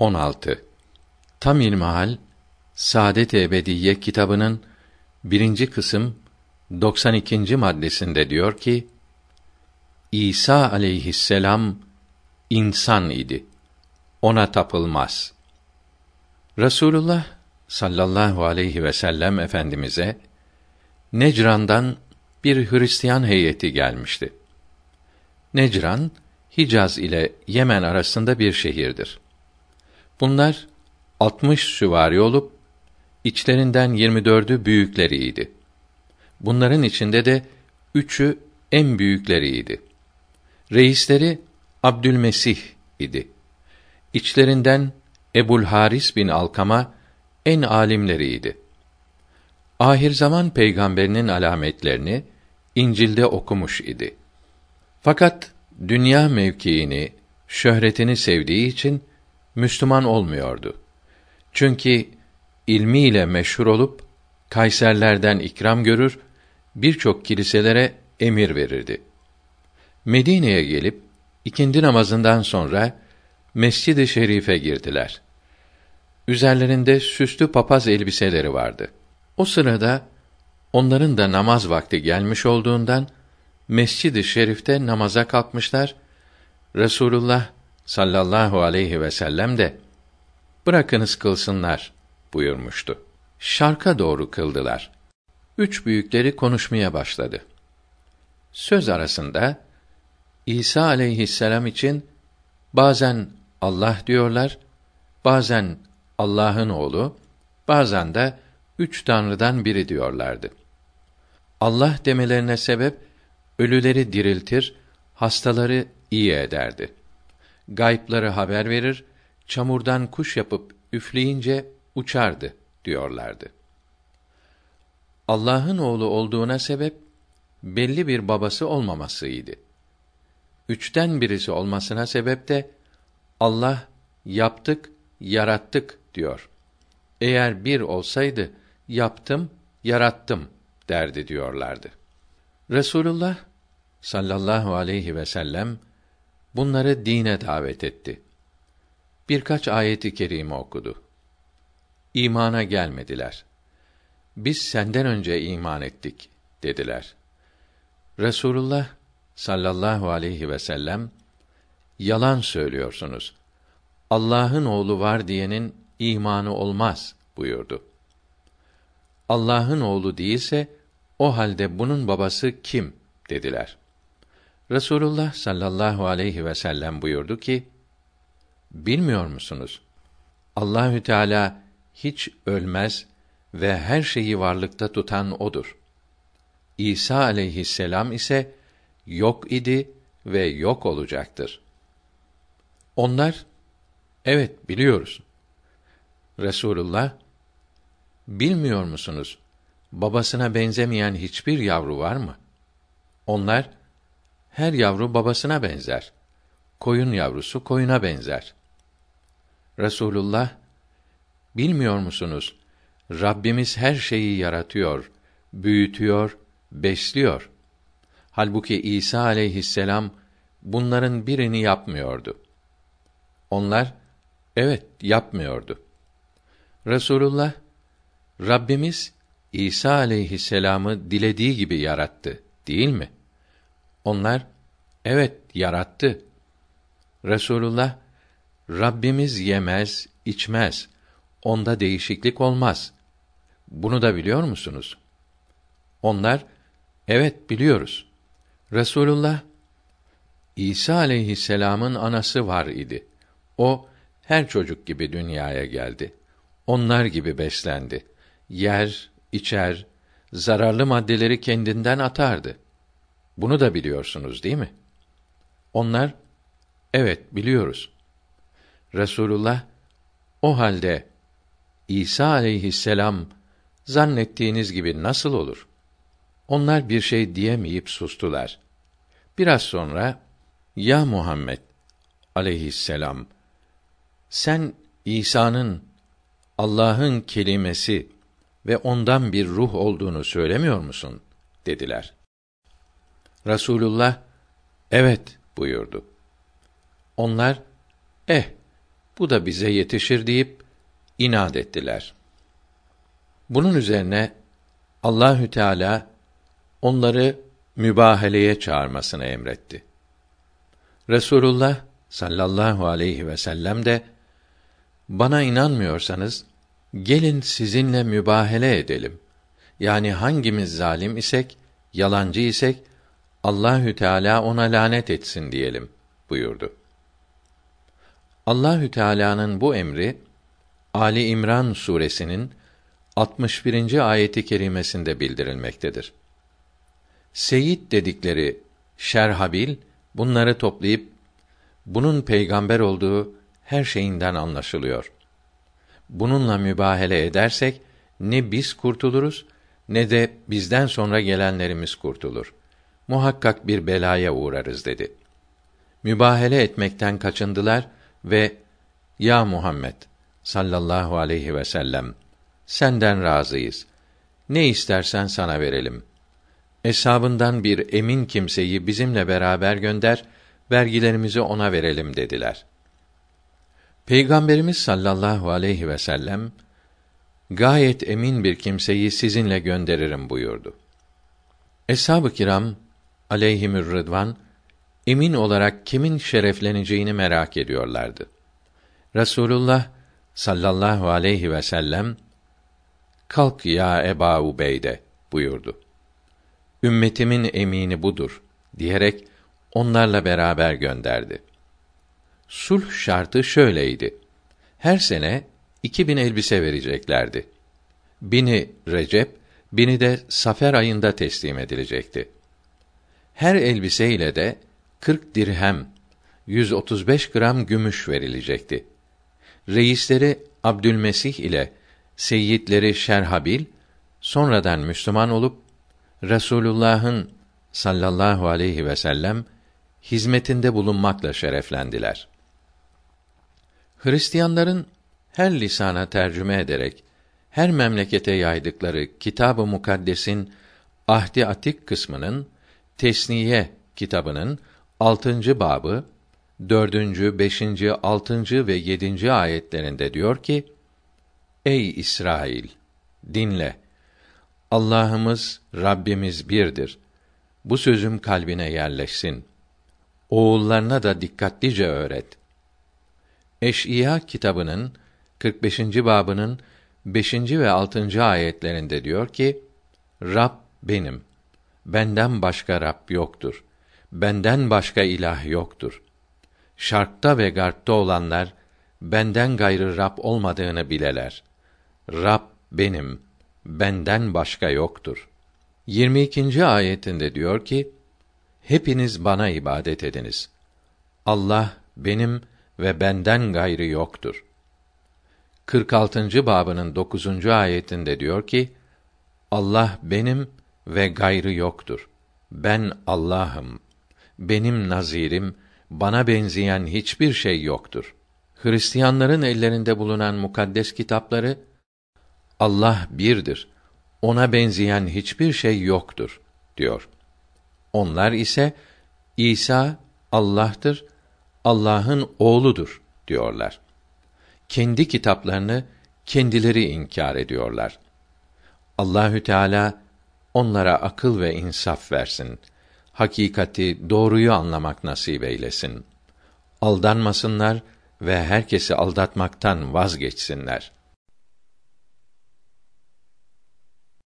16. Tam İlmihal Saadet Ebediye kitabının birinci kısım 92. maddesinde diyor ki İsa aleyhisselam insan idi. Ona tapılmaz. Resulullah sallallahu aleyhi ve sellem efendimize Necran'dan bir Hristiyan heyeti gelmişti. Necran Hicaz ile Yemen arasında bir şehirdir. Bunlar 60 süvari olup içlerinden 24'ü büyükleriydi. Bunların içinde de üçü en büyükleriydi. Reisleri Abdülmesih idi. İçlerinden Ebul Haris bin Alkama en alimleriydi. Ahir zaman peygamberinin alametlerini İncil'de okumuş idi. Fakat dünya mevkiini, şöhretini sevdiği için Müslüman olmuyordu. Çünkü ilmiyle meşhur olup Kayserlerden ikram görür, birçok kiliselere emir verirdi. Medine'ye gelip ikindi namazından sonra Mescid-i Şerif'e girdiler. Üzerlerinde süslü papaz elbiseleri vardı. O sırada onların da namaz vakti gelmiş olduğundan Mescid-i Şerif'te namaza kalkmışlar. Resulullah sallallahu aleyhi ve sellem de bırakınız kılsınlar buyurmuştu. Şarka doğru kıldılar. Üç büyükleri konuşmaya başladı. Söz arasında İsa aleyhisselam için bazen Allah diyorlar, bazen Allah'ın oğlu, bazen de üç tanrıdan biri diyorlardı. Allah demelerine sebep ölüleri diriltir, hastaları iyi ederdi. Gaypları haber verir, çamurdan kuş yapıp üfleyince uçardı diyorlardı. Allah'ın oğlu olduğuna sebep belli bir babası olmamasıydı. Üçten birisi olmasına sebep de Allah yaptık, yarattık diyor. Eğer bir olsaydı yaptım, yarattım derdi diyorlardı. Resulullah sallallahu aleyhi ve sellem bunları dine davet etti. Birkaç ayeti kerime okudu. İmana gelmediler. Biz senden önce iman ettik dediler. Resulullah sallallahu aleyhi ve sellem yalan söylüyorsunuz. Allah'ın oğlu var diyenin imanı olmaz buyurdu. Allah'ın oğlu değilse o halde bunun babası kim dediler. Resulullah sallallahu aleyhi ve sellem buyurdu ki: Bilmiyor musunuz? Allahü Teala hiç ölmez ve her şeyi varlıkta tutan odur. İsa aleyhisselam ise yok idi ve yok olacaktır. Onlar evet biliyoruz. Resulullah bilmiyor musunuz? Babasına benzemeyen hiçbir yavru var mı? Onlar her yavru babasına benzer. Koyun yavrusu koyuna benzer. Resulullah bilmiyor musunuz? Rabbimiz her şeyi yaratıyor, büyütüyor, besliyor. Halbuki İsa aleyhisselam bunların birini yapmıyordu. Onlar evet yapmıyordu. Resulullah Rabbimiz İsa aleyhisselamı dilediği gibi yarattı, değil mi? Onlar evet yarattı. Resulullah Rabbimiz yemez, içmez. Onda değişiklik olmaz. Bunu da biliyor musunuz? Onlar evet biliyoruz. Resulullah İsa aleyhisselam'ın anası var idi. O her çocuk gibi dünyaya geldi. Onlar gibi beslendi. Yer, içer, zararlı maddeleri kendinden atardı. Bunu da biliyorsunuz değil mi? Onlar evet biliyoruz. Resulullah o halde İsa aleyhisselam zannettiğiniz gibi nasıl olur? Onlar bir şey diyemeyip sustular. Biraz sonra ya Muhammed aleyhisselam sen İsa'nın Allah'ın kelimesi ve ondan bir ruh olduğunu söylemiyor musun? dediler. Rasulullah evet buyurdu. Onlar eh Bu da bize yetişir deyip inat ettiler. Bunun üzerine Allahü Teala onları mübaheleye çağırmasını emretti. Resulullah sallallahu aleyhi ve sellem de bana inanmıyorsanız gelin sizinle mübahele edelim. Yani hangimiz zalim isek, yalancı isek Allahü Teala ona lanet etsin diyelim buyurdu. Allahü Teala'nın bu emri Ali İmran suresinin 61. ayeti kerimesinde bildirilmektedir. Seyit dedikleri Şerhabil bunları toplayıp bunun peygamber olduğu her şeyinden anlaşılıyor. Bununla mübahele edersek ne biz kurtuluruz ne de bizden sonra gelenlerimiz kurtulur. Muhakkak bir belaya uğrarız dedi. Mübahele etmekten kaçındılar ve ya Muhammed sallallahu aleyhi ve sellem senden razıyız. Ne istersen sana verelim. Eshabından bir emin kimseyi bizimle beraber gönder, vergilerimizi ona verelim dediler. Peygamberimiz sallallahu aleyhi ve sellem gayet emin bir kimseyi sizinle gönderirim buyurdu. Eshab-ı kiram aleyhimür rıdvan emin olarak kimin şerefleneceğini merak ediyorlardı. Resulullah sallallahu aleyhi ve sellem kalk ya Eba Ubeyde buyurdu. Ümmetimin emini budur diyerek onlarla beraber gönderdi. Sulh şartı şöyleydi. Her sene iki bin elbise vereceklerdi. Bini Recep, bini de Safer ayında teslim edilecekti. Her elbise ile de 40 dirhem, 135 gram gümüş verilecekti. Reisleri Abdülmesih ile seyyidleri Şerhabil sonradan Müslüman olup Resulullah'ın sallallahu aleyhi ve sellem hizmetinde bulunmakla şereflendiler. Hristiyanların her lisana tercüme ederek her memlekete yaydıkları Kitab-ı Mukaddes'in Ahdi Atik kısmının Tesniye kitabının altıncı babı dördüncü, beşinci, altıncı ve yedinci ayetlerinde diyor ki: Ey İsrail, dinle. Allah'ımız, Rabbimiz birdir. Bu sözüm kalbine yerleşsin. Oğullarına da dikkatlice öğret. Eş'iya kitabının 45. babının 5. ve 6. ayetlerinde diyor ki: Rab benim. Benden başka Rab yoktur. Benden başka ilah yoktur. Şarkta ve garpta olanlar benden gayrı Rab olmadığını bileler. Rab benim, benden başka yoktur. 22. ayetinde diyor ki: Hepiniz bana ibadet ediniz. Allah benim ve benden gayrı yoktur. 46. babının 9. ayetinde diyor ki: Allah benim ve gayrı yoktur. Ben Allah'ım. Benim nazirim, bana benzeyen hiçbir şey yoktur. Hristiyanların ellerinde bulunan mukaddes kitapları Allah birdir. Ona benzeyen hiçbir şey yoktur diyor. Onlar ise İsa Allah'tır, Allah'ın oğludur diyorlar. Kendi kitaplarını kendileri inkar ediyorlar. Allahü Teala onlara akıl ve insaf versin. Hakikati, doğruyu anlamak nasip eylesin. Aldanmasınlar ve herkesi aldatmaktan vazgeçsinler.''